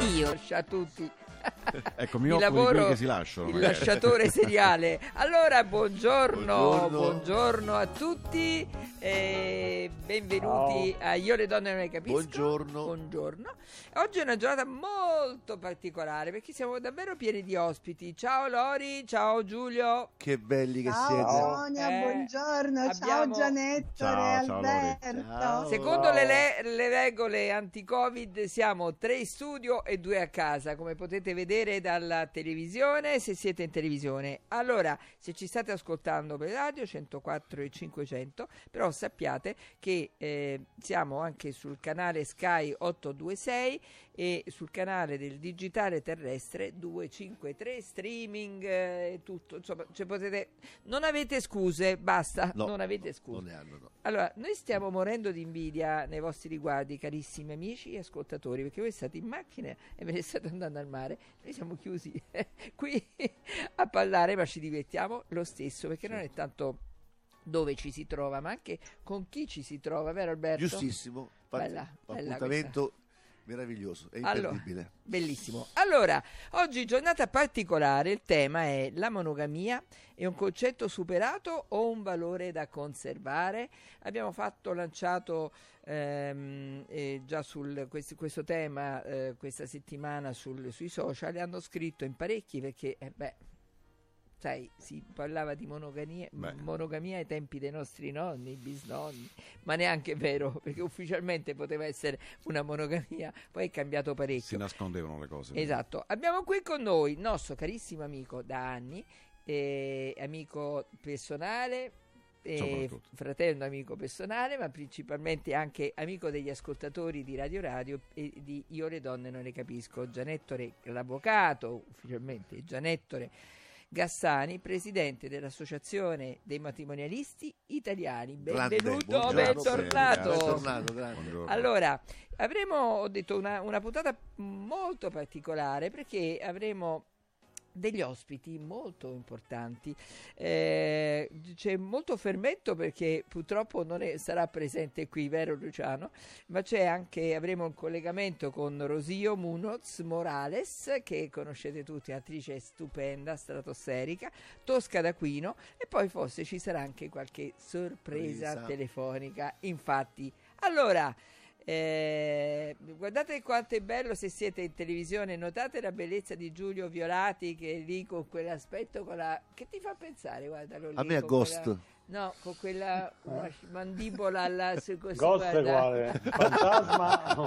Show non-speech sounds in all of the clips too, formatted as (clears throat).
Io lascia tutti. (laughs) Ecco, mi Di occupo di lavoro quelli che si lasciano. il magari. lasciatore (laughs) seriale. Allora, buongiorno, Buongiorno. buongiorno a tutti e benvenuti a Io le donne non ne capisco. Buongiorno. Buongiorno. Oggi è una giornata molto particolare perché siamo davvero pieni di ospiti. Ciao Lori, ciao Giulio. Che belli che Ciao siete. Sonia, Eh, buongiorno, abbiamo- ciao Gianetto Ciao, ciao. Alberto. Ciao. Secondo le, le- le regole anti-Covid siamo tre in studio e due a casa, come potete vedere dalla televisione, se siete in televisione. Allora, se ci state ascoltando per radio 104 e 500, però sappiate che eh, siamo anche sul canale Sky 826 e sul canale del digitale terrestre 253 streaming eh, e tutto, insomma, cioè potete non avete scuse, basta, No, non avete scuse. Non hanno, no. Allora, noi stiamo morendo di invidia nei vostri riguardi, carissimi amici e ascoltatori, perché voi state in macchina e ve ne state andando al mare. Noi siamo chiusi qui a parlare, ma ci divertiamo lo stesso, perché non è tanto dove ci si trova, ma anche con chi ci si trova, vero Alberto? Giustissimo. Bella, bella appuntamento meraviglioso, è Allora, imperdibile. Bellissimo. Allora, oggi giornata particolare, il tema è la monogamia, è un concetto superato o un valore da conservare? Abbiamo fatto, lanciato ehm, eh, già su questo, questo tema eh, questa settimana sul- sui social e hanno scritto in parecchi perché, eh, beh, sai, si parlava di monogamia, ai tempi dei nostri nonni, bisnonni, ma neanche è vero, perché ufficialmente poteva essere una monogamia, poi è cambiato Si parecchio. nascondevano le cose. Esatto, abbiamo qui con noi il nostro carissimo amico da anni, eh, amico personale, eh, fratello amico personale, ma principalmente anche amico degli ascoltatori di Radio Radio e di Io le donne non ne capisco. Gianettore, l'avvocato, ufficialmente Gianettore Gassani, presidente dell'Associazione dei matrimonialisti italiani. Benvenuto, bentornato. Allora, avremo, ho detto, una, una puntata molto particolare perché avremo degli ospiti molto importanti. Eh, c'è molto fermento perché purtroppo non è- sarà presente qui, vero Luciano? Ma c'è anche, avremo un collegamento con Rosio Munoz Morales, che conoscete tutti, attrice stupenda, stratosferica, Tosca d'Aquino e poi forse ci sarà anche qualche sorpresa Sorpresa. telefonica. Infatti, allora, eh, guardate quanto è bello se siete in televisione, notate la bellezza di Giulio Violati che è lì con quell'aspetto, con la... che ti fa pensare? Guardalo lì, A me a Ghost. quella- No, con quella una mandibola alla... Ghost è guarda. quale? Fantasma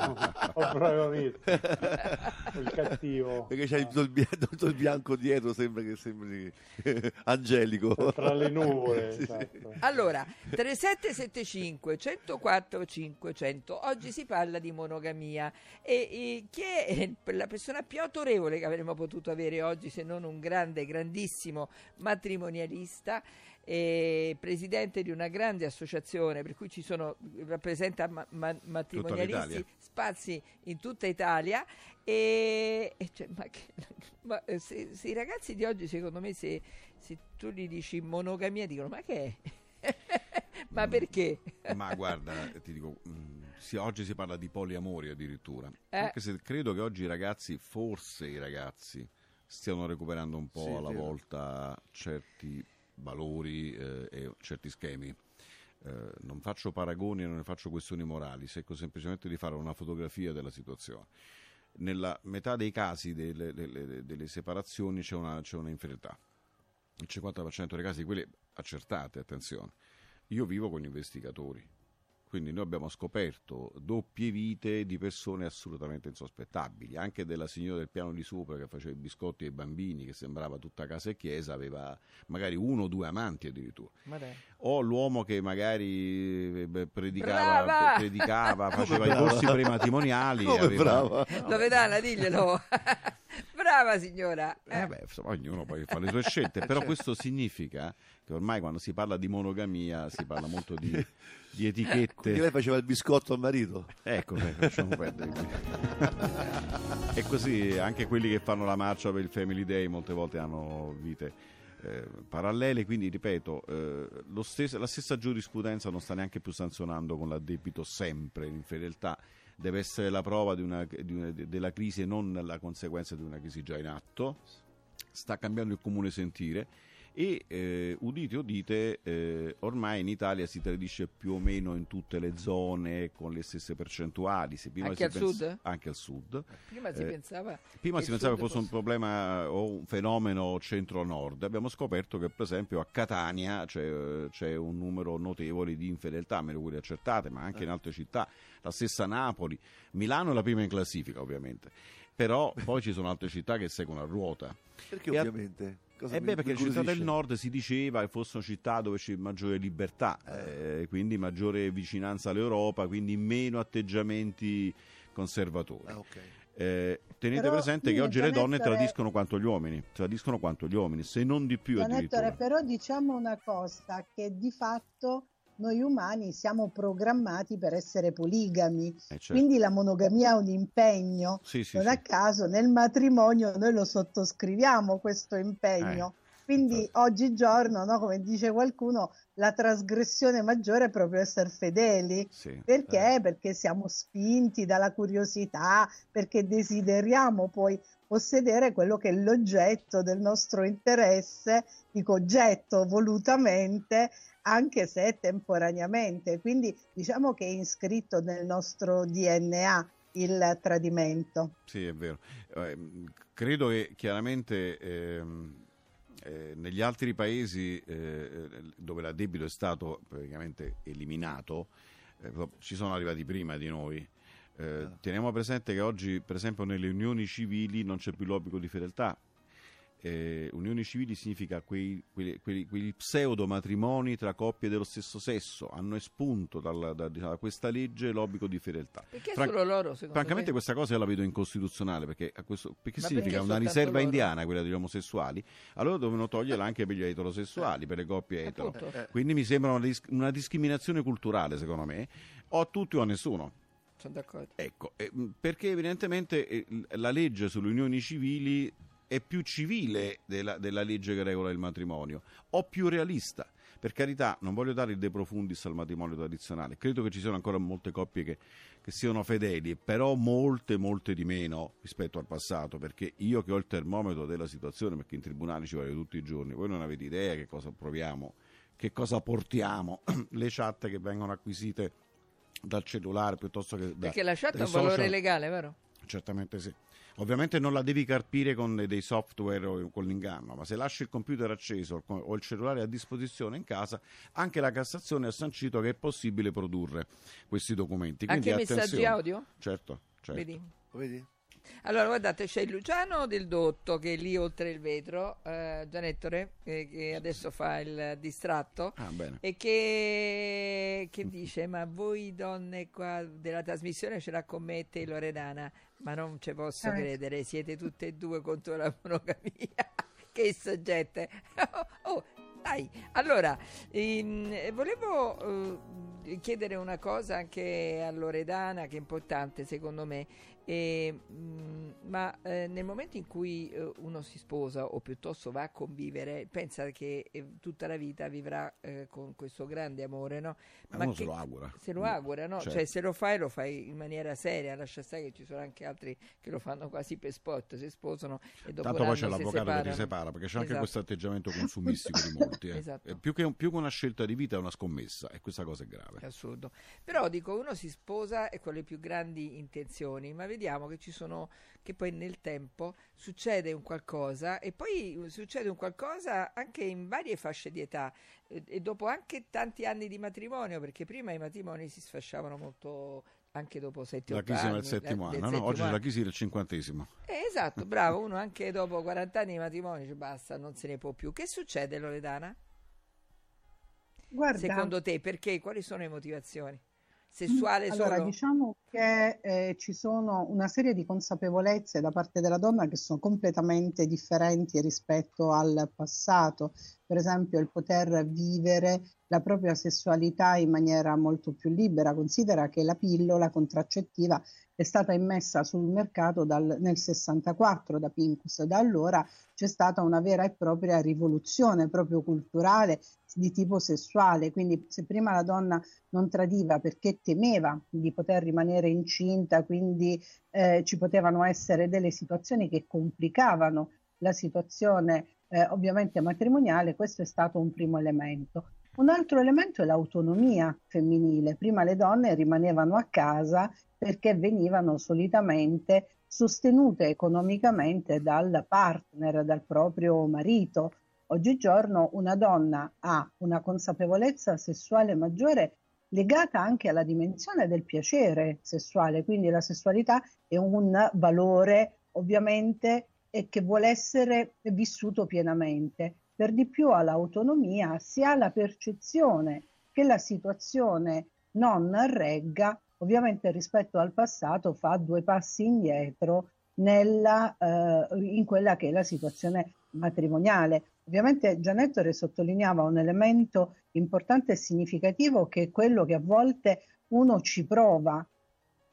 o protagonista? (laughs) Il cattivo. Perché c'hai tutto il, tutto il bianco dietro, sembra che sembri (laughs) angelico. Tra le nuvole. Sì, (laughs) sì. esatto. Allora, 3775 104 500. Oggi si parla di monogamia e, e chi è la persona più autorevole che avremmo potuto avere oggi se non un grande, grandissimo matrimonialista e presidente di una grande associazione per cui ci sono rappresenta ma- ma- matrimonialisti spazi in tutta Italia e, e cioè, ma, che- (laughs) ma, eh, se, se i ragazzi di oggi secondo me se, se tu gli dici monogamia dicono ma che è? (laughs) ma perché? (laughs) Ma guarda, ti dico, mh, sì, oggi si parla di poliamori addirittura. Eh. Anche se credo che oggi i ragazzi, forse i ragazzi, stiano recuperando un po' Sì, alla volta certi valori eh, e certi schemi. Eh, non faccio paragoni e non ne faccio questioni morali, cerco semplicemente di fare una fotografia della situazione. Nella metà dei casi delle, delle- delle separazioni c'è una, c'è una infedeltà. Il 50% dei casi, quelli accertate, attenzione. Io vivo con investigatori, quindi noi abbiamo scoperto doppie vite di persone assolutamente insospettabili, anche della signora del piano di sopra che faceva i biscotti ai bambini, che sembrava tutta casa e chiesa, aveva magari uno o due amanti addirittura. O l'uomo che magari eh, beh, predicava, predicava (laughs) faceva i brava? corsi prematrimoniali. aveva-? Dove Dana, diglielo. (laughs) Brava signora. Eh Eh, beh, insomma, ognuno poi fa le sue scelte, però questo significa che ormai quando si parla di monogamia si parla molto di, di Quindi etichette. lei faceva il biscotto al marito. Ecco, eh, facciamo perdere. e così anche quelli che fanno la marcia per il Family Day molte volte hanno vite eh, parallele, quindi ripeto, eh, lo stesso- la stessa giurisprudenza non sta neanche più sanzionando con l'addebito sempre l'infedeltà, deve essere la prova di una, di una, della crisi e non la conseguenza di una crisi già in atto. Sta cambiando il comune sentire e eh, udite udite eh, ormai in Italia si tradisce più o meno in tutte le zone con le stesse percentuali. Anche al sud? anche al sud. Prima si Eh, pensava prima che si pensava fosse un problema o un fenomeno centro-nord. Abbiamo scoperto che per esempio a Catania c'è, c'è un numero notevole di infedeltà meno quelle accertate ma anche in altre città. La stessa Napoli. Milano è la prima in classifica ovviamente. Però poi ci sono altre città che seguono a ruota. Perché E a- ovviamente? Cosa eh beh, perché le città del nord si diceva che fossero città dove c'è maggiore libertà, eh, quindi maggiore vicinanza all'Europa, quindi meno atteggiamenti conservatori. Ah, ok. Eh, tenete Però, presente che oggi le donne tradiscono quanto gli uomini, tradiscono quanto gli uomini, se non di più Giannettore, addirittura. però diciamo una cosa, che di fatto noi umani siamo programmati per essere poligami, Eh, certo. quindi la monogamia è un impegno. Sì, sì, non sì. a caso nel matrimonio noi lo sottoscriviamo questo impegno. Quindi infatti. oggigiorno, no, come dice qualcuno, la trasgressione maggiore è proprio essere fedeli. Sì. Perché? Perché siamo spinti dalla curiosità, perché desideriamo poi possedere quello che è l'oggetto del nostro interesse, dico oggetto volutamente, anche se temporaneamente. Quindi diciamo che è iscritto nel nostro DNA il tradimento. Sì, è vero. Eh, credo che chiaramente ehm, eh, negli altri paesi eh, dove l'addebito è stato praticamente eliminato, eh, ci sono arrivati prima di noi. Eh, teniamo presente che oggi, per esempio, nelle unioni civili non c'è più l'obbligo di fedeltà. Eh, unioni civili significa quei, quei, quei- quegli pseudo matrimoni tra coppie dello stesso sesso. Hanno espunto dalla- da, da questa legge l'obbligo di fedeltà. perché Fran- solo loro secondo Francamente me? questa cosa io la vedo incostituzionale perché, a questo- perché significa perché una riserva loro? indiana quella degli omosessuali, allora dovevano toglierla anche per gli eterosessuali, per le coppie etero. Appunto. Eh, Quindi mi sembra una, dis- una discriminazione culturale secondo me, o a tutti o a nessuno. Sono d'accordo Ecco, eh, perché evidentemente eh, la legge sulle unioni civili è più civile della, della legge che regola il matrimonio, o più realista. Per carità, non voglio dare il de profundis al matrimonio tradizionale, credo che ci siano ancora molte coppie che, che siano fedeli, però molte, molte di meno rispetto al passato, perché io che ho il termometro della situazione, perché in tribunale ci voglio tutti i giorni, voi non avete idea che cosa proviamo, che cosa portiamo, (clears throat) le chat che vengono acquisite dal cellulare piuttosto che da, perché la chat ha un valore social. legale vero? Certamente sì. Ovviamente non la devi carpire con dei software o con l'inganno, ma se lasci il computer acceso o il- cellulare a disposizione in casa, anche la Cassazione ha sancito che è possibile produrre questi documenti. Quindi anche messaggi audio? Certo, certo. Vedi? Vedi? Allora, guardate, c'è il Luciano del Dotto che è lì oltre il vetro, eh, Gianettore, eh, che adesso fa il distratto, Ah, bene. e che, che dice: Ma voi donne qua della trasmissione ce l'ha con me te Loredana, ma non ci posso Eh. credere, siete tutte e due contro la monogamia. (laughs) che soggette! (laughs) oh, dai, allora, ehm, volevo eh, chiedere una cosa anche a Loredana, che è importante secondo me. E, mh, ma eh, nel momento in cui eh, uno si sposa o piuttosto va a convivere, pensa che eh, tutta la vita vivrà eh, con questo grande amore, no? Ma uno se lo augura. Se lo augura, no? Certo. Cioè, se lo fai, lo fai in maniera seria. Lascia stare che ci sono anche altri che lo fanno quasi per sport, si sposano e dopo Tanto poi c'è l'avvocato che ti separa, perché c'è anche Esatto. questo atteggiamento consumistico di molti. eh. (laughs) Esatto. Più, che, più che una scelta di vita è una scommessa e questa cosa è grave. È assurdo. Però dico, uno si sposa e con le più grandi intenzioni, ma vediamo che ci sono che poi nel tempo succede un qualcosa e poi succede un qualcosa anche in varie fasce di età e, e dopo anche tanti anni di matrimonio, perché prima i matrimoni si sfasciavano molto anche dopo 7 La 8 crisi anni. del settimo la- anno, no? oggi la crisi del cinquantesimo. Eh, esatto, bravo, uno anche dopo 40 anni di matrimonio dice basta, non se ne può più. Che succede Loredana? Guarda, Secondo te, perché? Quali sono le motivazioni? Sessuale allora, solo? diciamo che eh, ci sono una serie di consapevolezze da parte della donna che sono completamente differenti rispetto al passato. Per esempio, il poter vivere la propria sessualità in maniera molto più libera. Considera che la pillola contraccettiva è stata immessa sul mercato dal- nel 64 da Pincus. Da allora c'è stata una vera e propria rivoluzione proprio culturale di tipo sessuale. Quindi se prima la donna non tradiva perché temeva di poter rimanere incinta, quindi eh, ci potevano essere delle situazioni che complicavano la situazione eh, ovviamente matrimoniale, questo è stato un primo elemento. Un altro elemento è l'autonomia femminile. Prima le donne rimanevano a casa perché venivano solitamente sostenute economicamente dal partner, dal proprio marito. Oggigiorno una donna ha una consapevolezza sessuale maggiore legata anche alla dimensione del piacere sessuale, quindi la sessualità è un valore ovviamente che vuole essere vissuto pienamente. Per di più all'autonomia si ha la percezione che la situazione non regga, ovviamente rispetto al passato fa due passi indietro nella, eh, in quella che è la situazione matrimoniale. Ovviamente Gianettore sottolineava un elemento importante e significativo che è quello che a volte uno ci prova.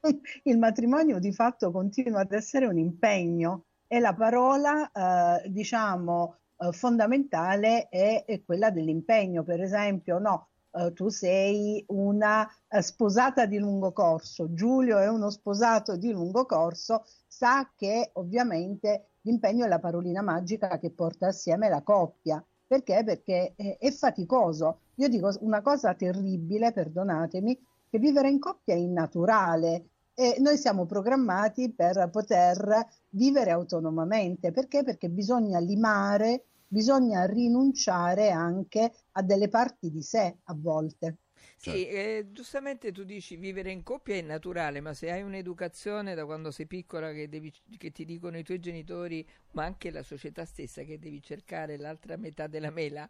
(laughs) Il matrimonio di fatto continua ad essere un impegno e la parola, eh, diciamo, eh, fondamentale è, è, quella dell'impegno. Per esempio, no, eh, tu sei una eh, sposata di lungo corso, Giulio è uno sposato di lungo corso, sa che ovviamente l'impegno è la parolina magica che porta assieme la coppia. Perché? Perché è, è faticoso. Io dico una cosa terribile, perdonatemi, che vivere in coppia è innaturale e noi siamo programmati per poter vivere autonomamente. Perché? Perché bisogna limare, bisogna rinunciare anche a delle parti di sé a volte. Sì, certo. eh, giustamente tu dici vivere in coppia è naturale, ma se hai un'educazione da quando sei piccola che, devi, che, ti dicono i tuoi genitori, ma anche la società stessa che devi cercare l'altra metà della mela.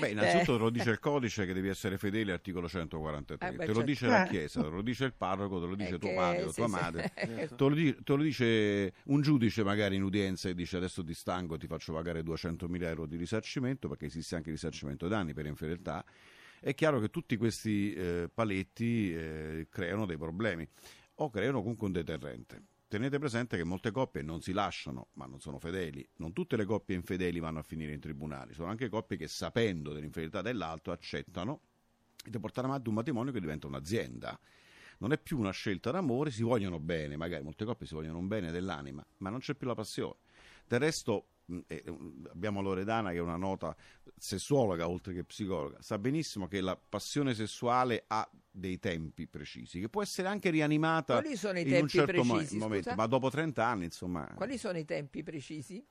Beh, (laughs) innanzitutto eh. te lo dice il codice che devi essere fedele, articolo 143. Eh, beh, te lo certo. dice la Chiesa, te lo dice il parroco, te lo dice tuo padre o tua sì, madre. Sì. (laughs) Te, lo dice, te, lo dice, un giudice magari in udienza e dice adesso ti stanco, ti faccio pagare 200.000 euro di risarcimento, perché esiste anche il risarcimento danni per infedeltà è chiaro che tutti questi eh, paletti eh, creano dei problemi o creano comunque un deterrente. Tenete presente che molte coppie non si lasciano, ma non sono fedeli. Non tutte le coppie infedeli vanno a finire in tribunali, sono anche coppie che sapendo dell'infidelità dell'altro accettano di portare avanti un matrimonio che diventa un'azienda. Non è più una scelta d'amore, si vogliono bene, magari molte coppie si vogliono un bene dell'anima, ma non c'è più la passione. Del resto eh, abbiamo Loredana che è una nota sessuologa oltre che psicologa, sa benissimo che la passione sessuale ha dei tempi precisi, che può essere anche rianimata Quali sono i in tempi un certo precisi, momento, ma dopo 30 anni, insomma. Quali sono i tempi precisi?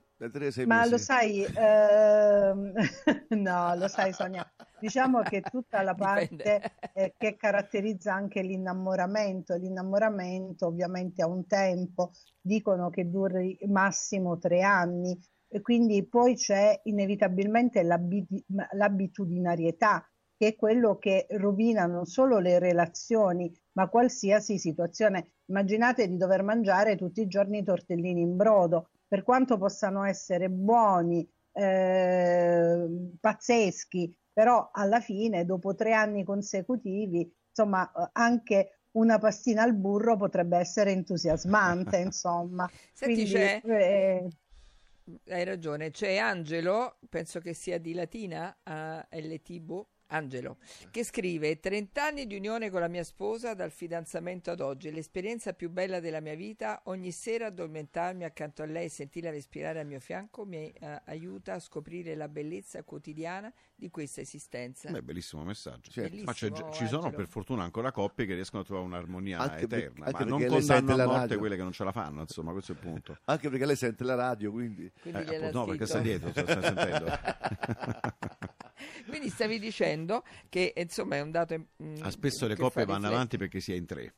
Ma lo sai, ehm... (laughs) no, lo sai Sonia, diciamo che tutta la parte eh, che caratterizza anche l'innamoramento, l'innamoramento ovviamente ha un tempo, dicono che duri massimo tre anni, e quindi poi c'è inevitabilmente l'abitudinarietà, che è quello che rovina non solo le relazioni, ma qualsiasi situazione. Immaginate di dover mangiare tutti i giorni i tortellini in brodo, per quanto possano essere buoni, eh, pazzeschi, però alla fine, dopo tre anni consecutivi, insomma, anche una pastina al burro potrebbe essere entusiasmante, (laughs) insomma. Senti, Quindi, eh, hai ragione, c'è Angelo, penso che sia di Latina, a LTB, Angelo, che scrive 30 anni di unione con la mia sposa dal fidanzamento ad oggi, l'esperienza più bella della mia vita, ogni sera addormentarmi accanto a lei e sentirla respirare al mio fianco mi eh, aiuta a scoprire la bellezza quotidiana di questa esistenza. Beh, bellissimo messaggio. Bellissimo, Ma ci sono per fortuna ancora coppie che riescono a trovare un'armonia anche eterna, per, ma non condanno a morte quelle che non ce la fanno, insomma, questo è il punto. (laughs) Anche perché lei sente la radio, quindi... quindi eh, appunto, no, perché sta dietro, sta sentendo. (laughs) (laughs) Quindi stavi dicendo che insomma è un dato. Mm, ah, spesso le coppie vanno avanti perché si è in tre.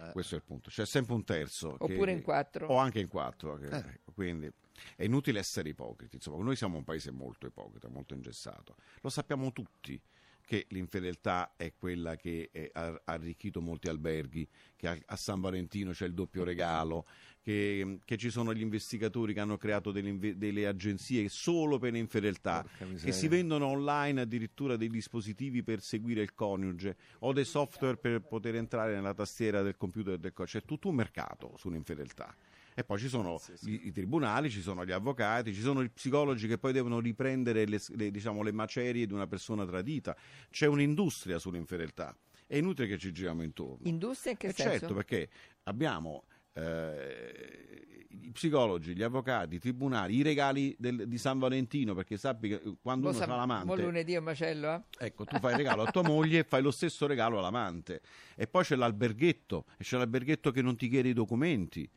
Eh. Questo è il punto. C'è sempre un terzo. Oppure che, in quattro. O anche in quattro. Che, eh. Quindi è inutile essere ipocriti. Insomma, noi siamo un paese molto ipocrita, molto ingessato. Lo sappiamo tutti che l'infedeltà è quella che ha arricchito molti alberghi, che a, a San Valentino c'è il doppio regalo, che, che, ci sono gli investigatori che hanno creato delle, delle agenzie solo per l'infedeltà, che si vendono online addirittura dei dispositivi per seguire il coniuge o dei software per poter entrare nella tastiera del computer del coniuge. C'è tutto un mercato sull'infedeltà. E poi ci sono sì, sì. I, I, tribunali, ci sono gli avvocati, ci sono i psicologi che poi devono riprendere le, le, diciamo, le macerie di una persona tradita. C'è un'industria sull'infedeltà è inutile che ci giriamo intorno. Industria in che Eh senso? certo, perché abbiamo eh, i psicologi, gli avvocati, i tribunali, i regali del- di San Valentino, perché sappi che quando Mo uno sa- fa mo l'amante, lunedì è un macello, eh? ecco, tu fai il regalo a tua moglie e fai lo stesso regalo all'amante. E poi c'è l'alberghetto, e c'è l'alberghetto che non ti chiede i documenti.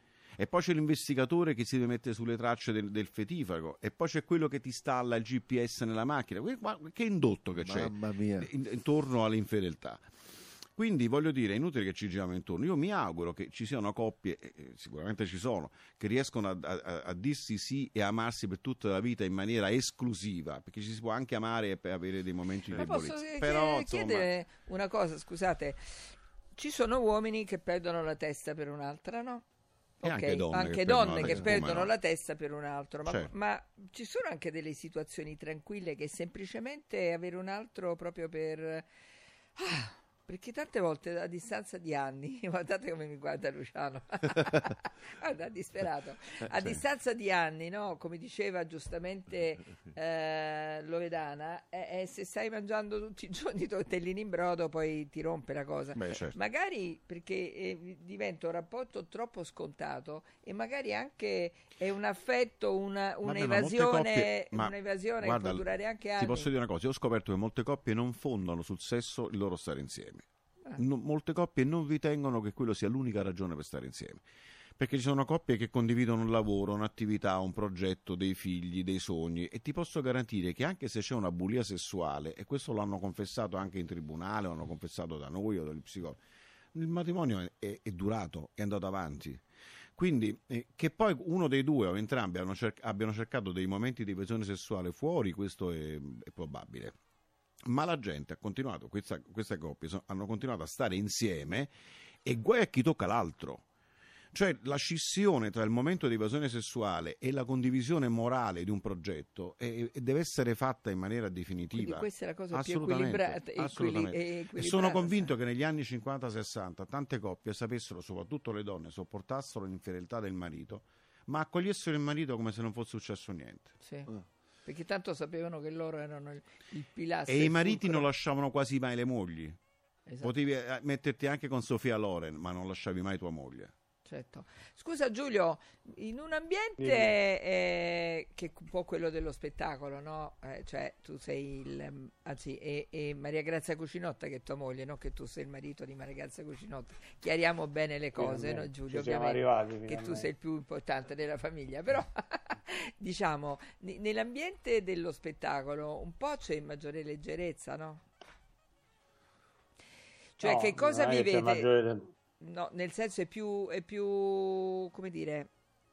E poi c'è l'investigatore che si deve mettere sulle tracce del, del fetifrago. E poi c'è quello che ti installa il GPS nella macchina. Che indotto che c'è intorno alle infedeltà. Quindi voglio dire, è inutile che ci giriamo intorno. Io mi auguro che ci siano coppie, eh, eh, sicuramente ci sono, che riescono a, a- a dirsi sì e amarsi per tutta la vita in maniera esclusiva, perché ci si può anche amare e avere dei momenti di Ma posso debolezza. chied- Però, insomma, chiedere una cosa, scusate. Ci sono uomini che perdono la testa per un'altra, no? E Ok, anche donne che anche perdono donne la che perdono no. la testa per un altro, ma, Certo. ma ci sono anche delle situazioni tranquille che semplicemente avere un altro proprio per... Ah, perché tante volte a distanza di anni, (laughs) guardate come mi guarda Luciano, (laughs) guarda, disperato, a sì. distanza di anni, no? come diceva giustamente (laughs) eh, Loredana, eh, eh, se stai mangiando tutti i giorni tortellini in brodo poi ti rompe la cosa. Beh, certo. Magari perché eh, diventa un rapporto troppo scontato e magari anche è un affetto, una, un'evasione, ma un'evasione guarda, che può durare anche Ti anni. posso dire una cosa, io ho scoperto che molte coppie non fondano sul sesso il loro stare insieme. Ah. No- molte coppie non ritengono che quello sia l'unica ragione per stare insieme. Perché ci sono coppie che condividono un lavoro, un'attività, un progetto, dei figli, dei sogni e ti posso garantire che anche se c'è una bulia sessuale, e questo l'hanno confessato anche in tribunale, l'hanno confessato da noi o dagli psicologi, il matrimonio è, è- durato, è andato avanti. Quindi eh, che poi uno dei due o entrambi hanno cer- abbiano cercato dei momenti di evasione sessuale fuori, questo è, è probabile. Ma la gente ha continuato, questa- queste coppie so- hanno continuato a stare insieme e guai a chi tocca l'altro. Cioè la scissione tra il momento di evasione sessuale e la condivisione morale di un progetto è- è- deve essere fatta in maniera Quindi definitiva. questa è la cosa più Assolutamente, equilibrata. equili- assolutamente. e- E equilibrata, sono convinto che negli anni 50-60 tante coppie sapessero, soprattutto le donne, sopportassero l'infedeltà del marito, ma accogliessero il marito come se non fosse successo niente. Sì. Perché tanto sapevano che loro erano il, il pilastro. E i mariti non lasciavano quasi mai le mogli. Esatto. Potevi eh, metterti anche con Sofia Loren, ma non lasciavi mai tua moglie. Certo. Scusa Giulio, in un ambiente eh, che è un po' quello dello spettacolo, no? Eh, cioè tu sei il... mm, anzi, è, è Maria Grazia Cucinotta che è tua moglie, non che tu sei il marito di Maria Grazia Cucinotta. Chiariamo bene le cose, no Giulio? siamo arrivati, che tu sei il più importante della famiglia, però (laughs) (laughs) diciamo, ne- nell'ambiente dello spettacolo un po' c'è maggiore leggerezza, no? Cioè No, che cosa vivete? No, nel senso è più, è più, come dire,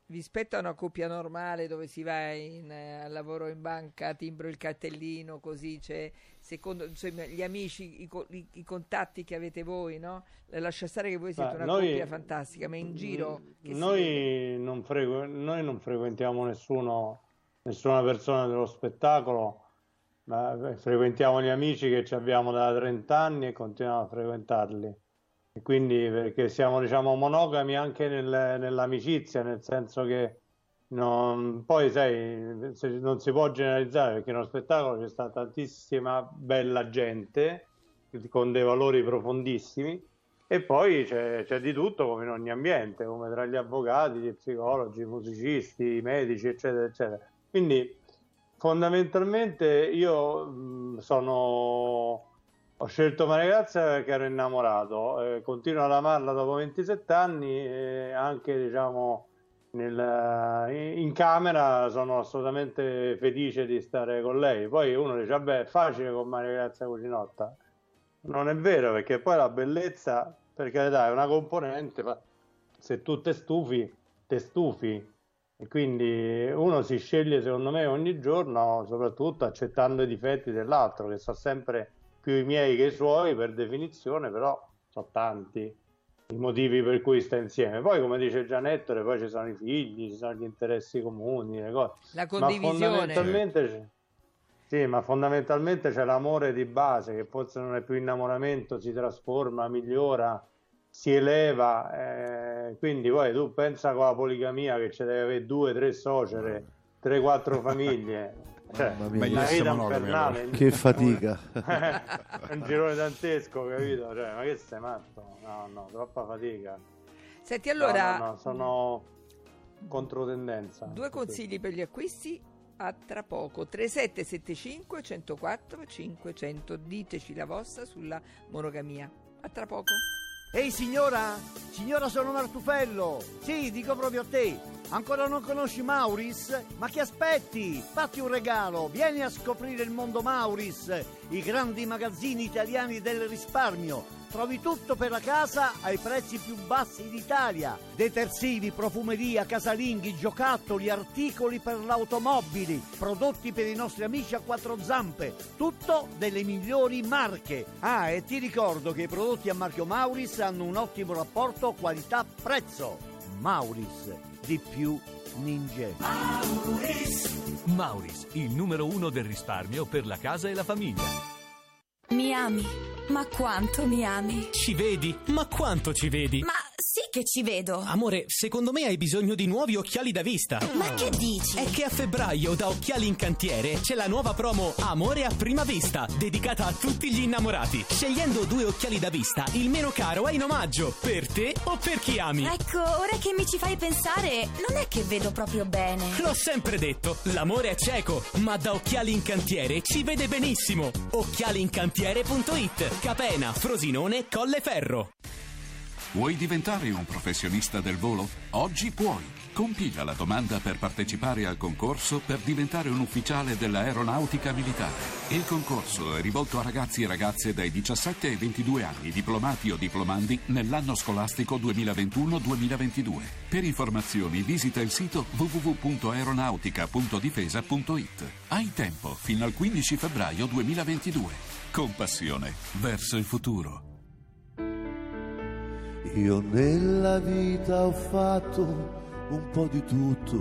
rispetto a una coppia normale dove si va in, eh, al lavoro in banca, timbro il cartellino, così c'è, secondo insomma, gli amici, i, i- i contatti che avete voi, no? Lascia stare che voi siete Ma una noi- coppia fantastica, ma in giro... si? Noi non, frequ- noi non frequentiamo nessuno, nessuna persona dello spettacolo, ma eh, frequentiamo gli amici che ci abbiamo da 30 anni e continuiamo a frequentarli. Quindi perché siamo diciamo monogami anche nel- nell'amicizia, nel senso che non, poi sai, se- non si può generalizzare perché nello spettacolo c'è stata tantissima bella gente con dei valori profondissimi e poi c'è, c'è di tutto come in ogni ambiente, come tra gli avvocati, gli psicologi, i musicisti, i medici, eccetera, eccetera. Quindi fondamentalmente io mh, sono... Ho scelto Maria Grazia perché ero innamorato, eh, continuo ad amarla dopo 27 anni e anche diciamo nel- in camera sono assolutamente felice di stare con lei. Poi uno dice, vabbè, è facile con Maria Grazia Cucinotta. Non è vero, perché poi la bellezza, per carità, è una componente, ma se tu te stufi, te stufi. E quindi uno si sceglie, secondo me, ogni giorno, soprattutto accettando i difetti dell'altro, che sono sempre più i miei che i suoi per definizione, però sono tanti i motivi per cui sta insieme. Poi, come dice Gianettore, poi ci sono i figli, ci sono gli interessi comuni, le cose. La Ma condivisione. fondamentalmente c'è, sì, ma fondamentalmente c'è l'amore di base che forse non è più innamoramento, si trasforma, migliora, si eleva. eh, quindi poi tu pensa con la poligamia che ci deve avere due, tre suocere, tre, quattro famiglie. (laughs) Cioè, Meglio infernale. allora. Che fatica. (laughs) un girone dantesco, capito? Cioè, ma che sei matto? No, no, troppa fatica. Senti, No, allora, no, no, sono controtendenza. due consigli per gli acquisti a tra poco 3775 104 500 diteci la vostra sulla monogamia a tra poco Ehi signora? Signora sono Martufello! Sì, dico proprio a te! Ancora non conosci Mauris? Ma che aspetti? Fatti un regalo, vieni a scoprire il mondo Mauris, i grandi magazzini italiani del risparmio. Trovi tutto per la casa ai prezzi più bassi d'Italia. Detersivi, profumeria, casalinghi, giocattoli, articoli per l'automobili, prodotti per i nostri amici a quattro zampe. Tutto delle migliori marche. Ah, e ti ricordo che i prodotti a marchio Mauris hanno un ottimo rapporto qualità-prezzo. Mauris, di più ninja. Mauris, il numero uno del risparmio per la casa e la famiglia. Mi ami? Ma quanto mi ami? Ci vedi? Ma quanto ci vedi? Ma che ci vedo. Amore, secondo me hai bisogno di nuovi occhiali da vista. Ma che dici? È che a febbraio da Occhiali in Cantiere c'è la nuova promo Amore a prima vista, dedicata a tutti gli innamorati. Scegliendo due occhiali da vista, il meno caro è in omaggio, per te o per chi ami. Ecco, ora che mi ci fai pensare, non è che vedo proprio bene. L'ho sempre detto, l'amore è cieco, ma da Occhiali in Cantiere ci vede benissimo. Occhialincantiere.it Capena, Frosinone, Colleferro. Vuoi diventare un professionista del volo? Oggi puoi. Compila la domanda per partecipare al concorso per diventare un ufficiale dell'aeronautica militare. Il concorso è rivolto a ragazzi e ragazze dai 17 ai 22 anni, diplomati o diplomandi nell'anno scolastico 2021-2022. Per informazioni visita il sito www.aeronautica.difesa.it. Hai tempo fino al 15 febbraio 2022. Con passione verso il futuro. Io nella vita ho fatto un po' di tutto.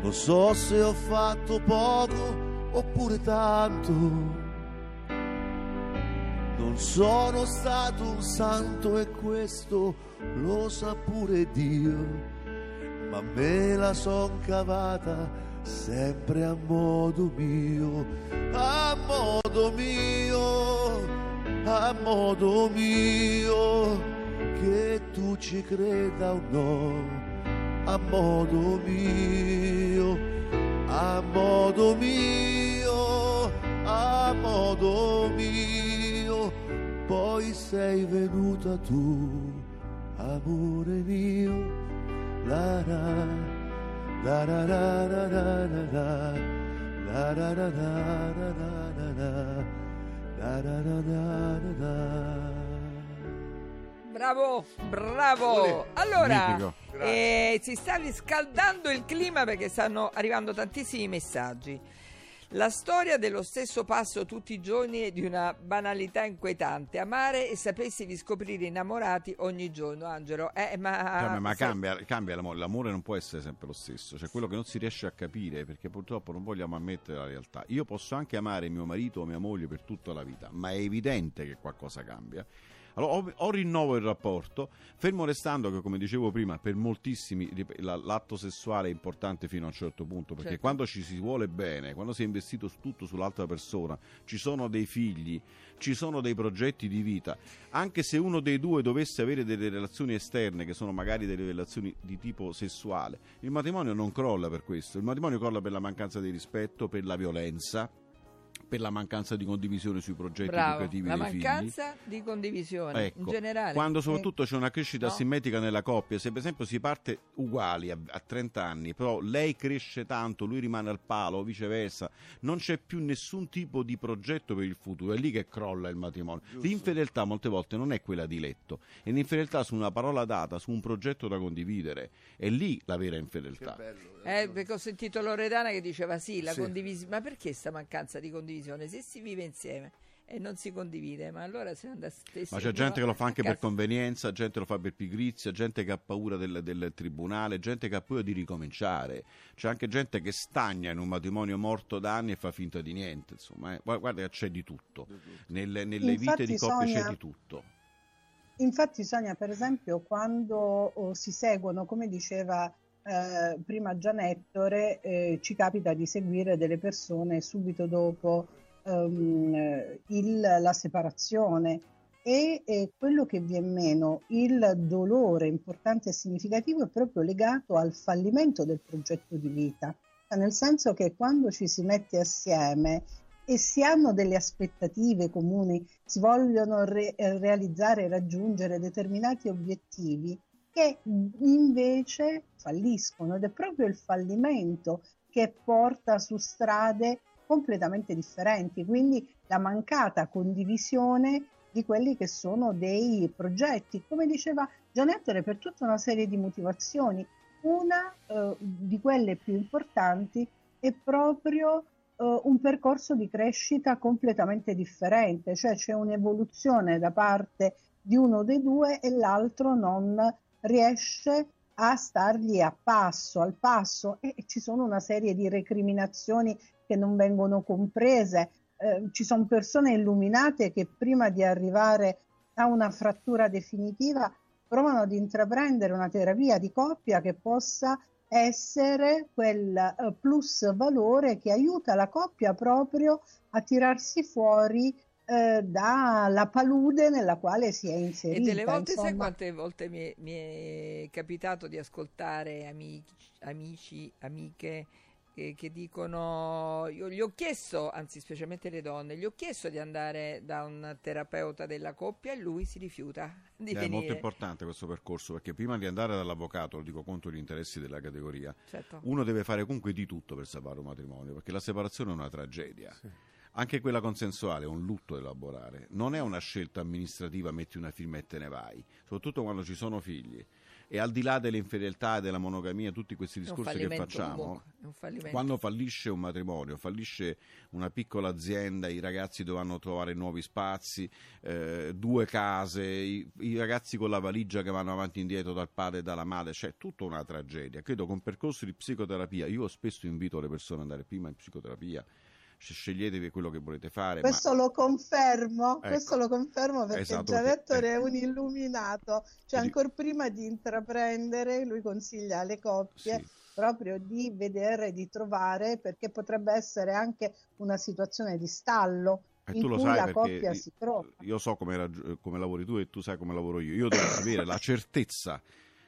Non so se ho fatto poco oppure tanto. Non sono stato un santo e questo lo sa pure Dio. Ma me la son cavata sempre a modo mio, a modo mio a modo mio, che tu ci creda o no, a modo mio, a modo mio, a modo mio, poi sei venuta tu, amore mio, la la, la la la la la la la la la la la la bravo bravo. Allora eh, si sta riscaldando il clima perché stanno arrivando tantissimi messaggi La storia dello stesso passo tutti i giorni è di una banalità inquietante. Amare e sapersi di scoprire innamorati ogni giorno, Angelo. Eh, ma Cambia, ma se- cambia, cambia l'amore. L'amore non può essere sempre lo stesso, cioè quello che non si riesce a capire perché purtroppo non vogliamo ammettere la realtà. Io posso anche amare mio marito o mia moglie per tutta la vita, ma è evidente che qualcosa cambia. Allora o, o rinnovo il rapporto, fermo restando che come dicevo prima per moltissimi l'atto sessuale è importante fino a un certo punto perché Certo. quando ci si vuole bene, quando si è investito tutto sull'altra persona, ci sono dei figli, ci sono dei progetti di vita, anche se uno dei due dovesse avere delle relazioni esterne che sono magari delle relazioni di tipo sessuale, il matrimonio non crolla per questo, il matrimonio crolla per la mancanza di rispetto, per la violenza, per la mancanza di condivisione sui progetti Bravo, educativi la dei figli. mancanza di condivisione Ecco, in generale. Quando soprattutto c'è una crescita No. simmetrica nella coppia, se per esempio si parte uguali a, a 30 anni, però lei cresce tanto, lui rimane al palo, o viceversa, non c'è più nessun tipo di progetto per il futuro, è lì che crolla il matrimonio. L'infedeltà molte volte non è quella di letto, è l'infedeltà su una parola data, su un progetto da condividere, è lì la vera infedeltà. Eh, perché ho sentito Loredana che diceva sì, la Sì. condivisione. Ma perché sta mancanza di condivisione? Se si vive insieme e non si condivide, ma allora se andasse Ma c'è gente che lo fa anche per convenienza, gente lo fa per pigrizia, gente che ha paura del, del tribunale, gente che ha paura di ricominciare. C'è anche gente che stagna in un matrimonio morto da anni e fa finta di niente. Insomma, eh. Guarda- che c'è di tutto. Nelle, nelle vite di coppie c'è Sonia- di tutto. Infatti Sonia, per esempio, quando oh, si seguono, come diceva eh, prima Gianettore eh, ci capita di seguire delle persone subito dopo ehm, il, la separazione. E eh, quello che viene meno, il dolore importante e significativo è proprio legato al fallimento del progetto di vita, nel senso che quando ci si mette assieme e si hanno delle aspettative comuni, si vogliono re- realizzare e raggiungere determinati obiettivi che invece falliscono ed è proprio il fallimento che porta su strade completamente differenti, quindi la mancata condivisione di quelli che sono dei progetti, come diceva Gianettore, per tutta una serie di motivazioni. Una eh, di quelle più importanti è proprio eh, un percorso di crescita completamente differente, cioè c'è un'evoluzione da parte di uno dei due e l'altro non riesce a stargli a passo, al passo. E ci sono una serie di recriminazioni che non vengono comprese, eh, ci sono persone illuminate che prima di arrivare a una frattura definitiva provano ad intraprendere una terapia di coppia che possa essere quel uh, plus valore che aiuta la coppia proprio a tirarsi fuori uh, dalla palude nella quale si è inserita. E delle volte insomma. sai quante volte mi è, mi è capitato di ascoltare amici, amici amiche che, che dicono, io gli ho chiesto, anzi specialmente le donne, gli ho chiesto di andare da un terapeuta della coppia e lui si rifiuta di È venire. molto importante questo percorso perché prima di andare dall'avvocato, lo dico contro gli interessi della categoria, Certo. uno deve fare comunque di tutto per salvare un matrimonio perché la separazione è una tragedia. Anche quella consensuale è un lutto da elaborare, non è una scelta amministrativa, metti una firma e te ne vai, soprattutto quando ci sono figli. E al di là delle infedeltà e della monogamia, tutti questi un discorsi che facciamo, un quando fallisce un matrimonio, fallisce una piccola azienda, i ragazzi dovranno trovare nuovi spazi, eh, due case, i, i ragazzi con la valigia che vanno avanti e indietro dal padre e dalla madre, c'è tutta una tragedia. Credo con percorso di psicoterapia, io spesso invito le persone ad andare prima in psicoterapia, sceglietevi quello che volete fare. ma- Questo lo confermo, Ecco. questo lo confermo perché Esatto, Gianettore perché- è un illuminato, cioè Di- ancora prima di intraprendere lui consiglia alle coppie Sì. proprio di vedere, di trovare, perché potrebbe essere anche una situazione di stallo E in tu lo cui sai la coppia si trova. io so come, raggi- come lavori tu e tu sai come lavoro io. Io devo (laughs) avere la certezza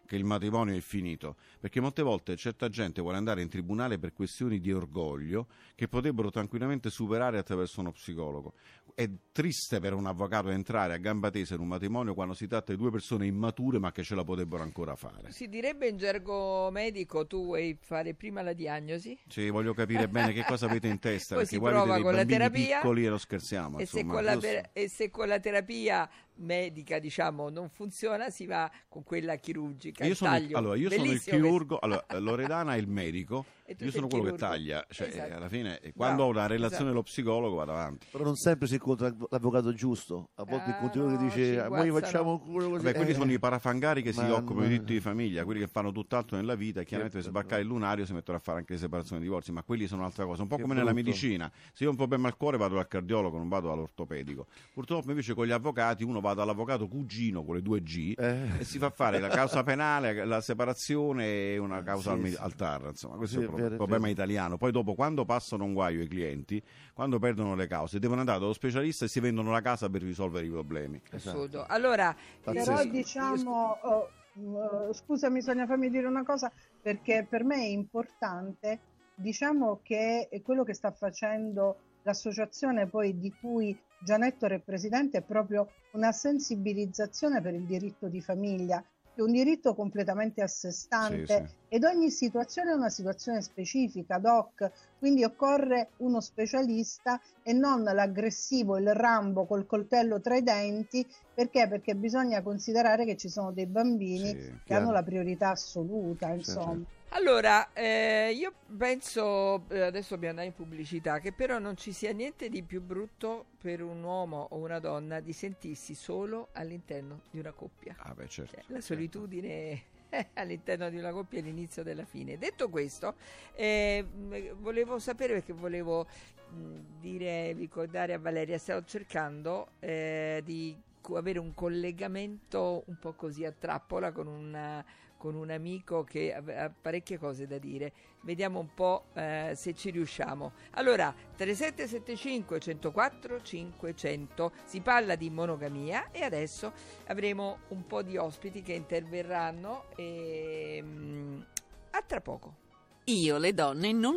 che il matrimonio è finito, perché molte volte certa gente vuole andare in tribunale per questioni di orgoglio che potrebbero tranquillamente superare attraverso uno psicologo. È triste per un avvocato entrare a gamba tesa in un matrimonio quando si tratta di due persone immature ma che ce la potrebbero ancora fare. Si direbbe in gergo medico, tu vuoi fare prima la diagnosi Sì, voglio capire bene che cosa avete in testa, Poi perché si voi avete dei con la bambini terapia piccoli e non scherziamo. e se, insomma, con la, e se con la terapia medica diciamo non funziona si va con quella chirurgica Io il sono, il- taglio. allora, io sono il chirurgo, allora, Loredana è il medico, (laughs) E io sono il quello che chirurgo. taglia, cioè Esatto. eh, alla fine eh, quando Bravo, ho una relazione esatto. lo psicologo vado avanti. Però non sempre si incontra l'avvocato giusto. A volte Ah, incontri uno no, che dice: "Ah, Noi guazzano." facciamo un culo così. Vabbè, quelli Eh, sono i parafangari che si ma- occupano di diritto di famiglia, quelli che fanno tutt'altro nella vita e chiaramente Che- sbarcare il lunario si mettono a fare anche le separazioni e divorzi, ma quelli sono un'altra cosa, un po' Che come nella brutto. medicina. Se io ho un problema al cuore vado dal cardiologo, non vado all'ortopedico. Purtroppo invece con gli avvocati uno va dall'avvocato cugino con le due G Eh. e si fa fare la causa penale, la separazione e una causa Sì, al, sì. al TAR, insomma, questo Sì, è il pro- problema italiano. Poi dopo quando passano un guaio i clienti, quando perdono le cause, devono andare dallo specialista e si vendono la casa per risolvere i problemi. assurdo allora Pazzesco. Però eh, diciamo, oh, uh, scusami Sonia, fammi dire una cosa, perché per me è importante, diciamo che quello che sta facendo l'associazione poi di cui Gianettore è presidente è proprio una sensibilizzazione per il diritto di famiglia, che è un diritto completamente a sé stante Sì, sì. ed ogni situazione è una situazione specifica, ad hoc, quindi occorre uno specialista e non l'aggressivo, il rambo col coltello tra i denti, perché? Perché bisogna considerare che ci sono dei bambini Sì, che hanno la priorità assoluta, insomma. Certo. Allora, eh, io penso, eh, adesso dobbiamo andare in pubblicità, che però non ci sia niente di più brutto per un uomo o una donna di sentirsi solo all'interno di una coppia. Ah, beh, certo. Cioè, la solitudine (laughs) all'interno di una coppia è l'inizio della fine. Detto questo, eh, volevo sapere perché volevo mh, dire, ricordare a Valeria, stavo cercando eh, di co- avere un collegamento un po' così a trappola con una- con un amico che ha, parecchie cose da dire. Vediamo un po' eh, se ci riusciamo. Allora, 3775 104 500 si parla di monogamia e adesso avremo un po' di ospiti che interverranno e, mm, a tra poco. Io le donne non le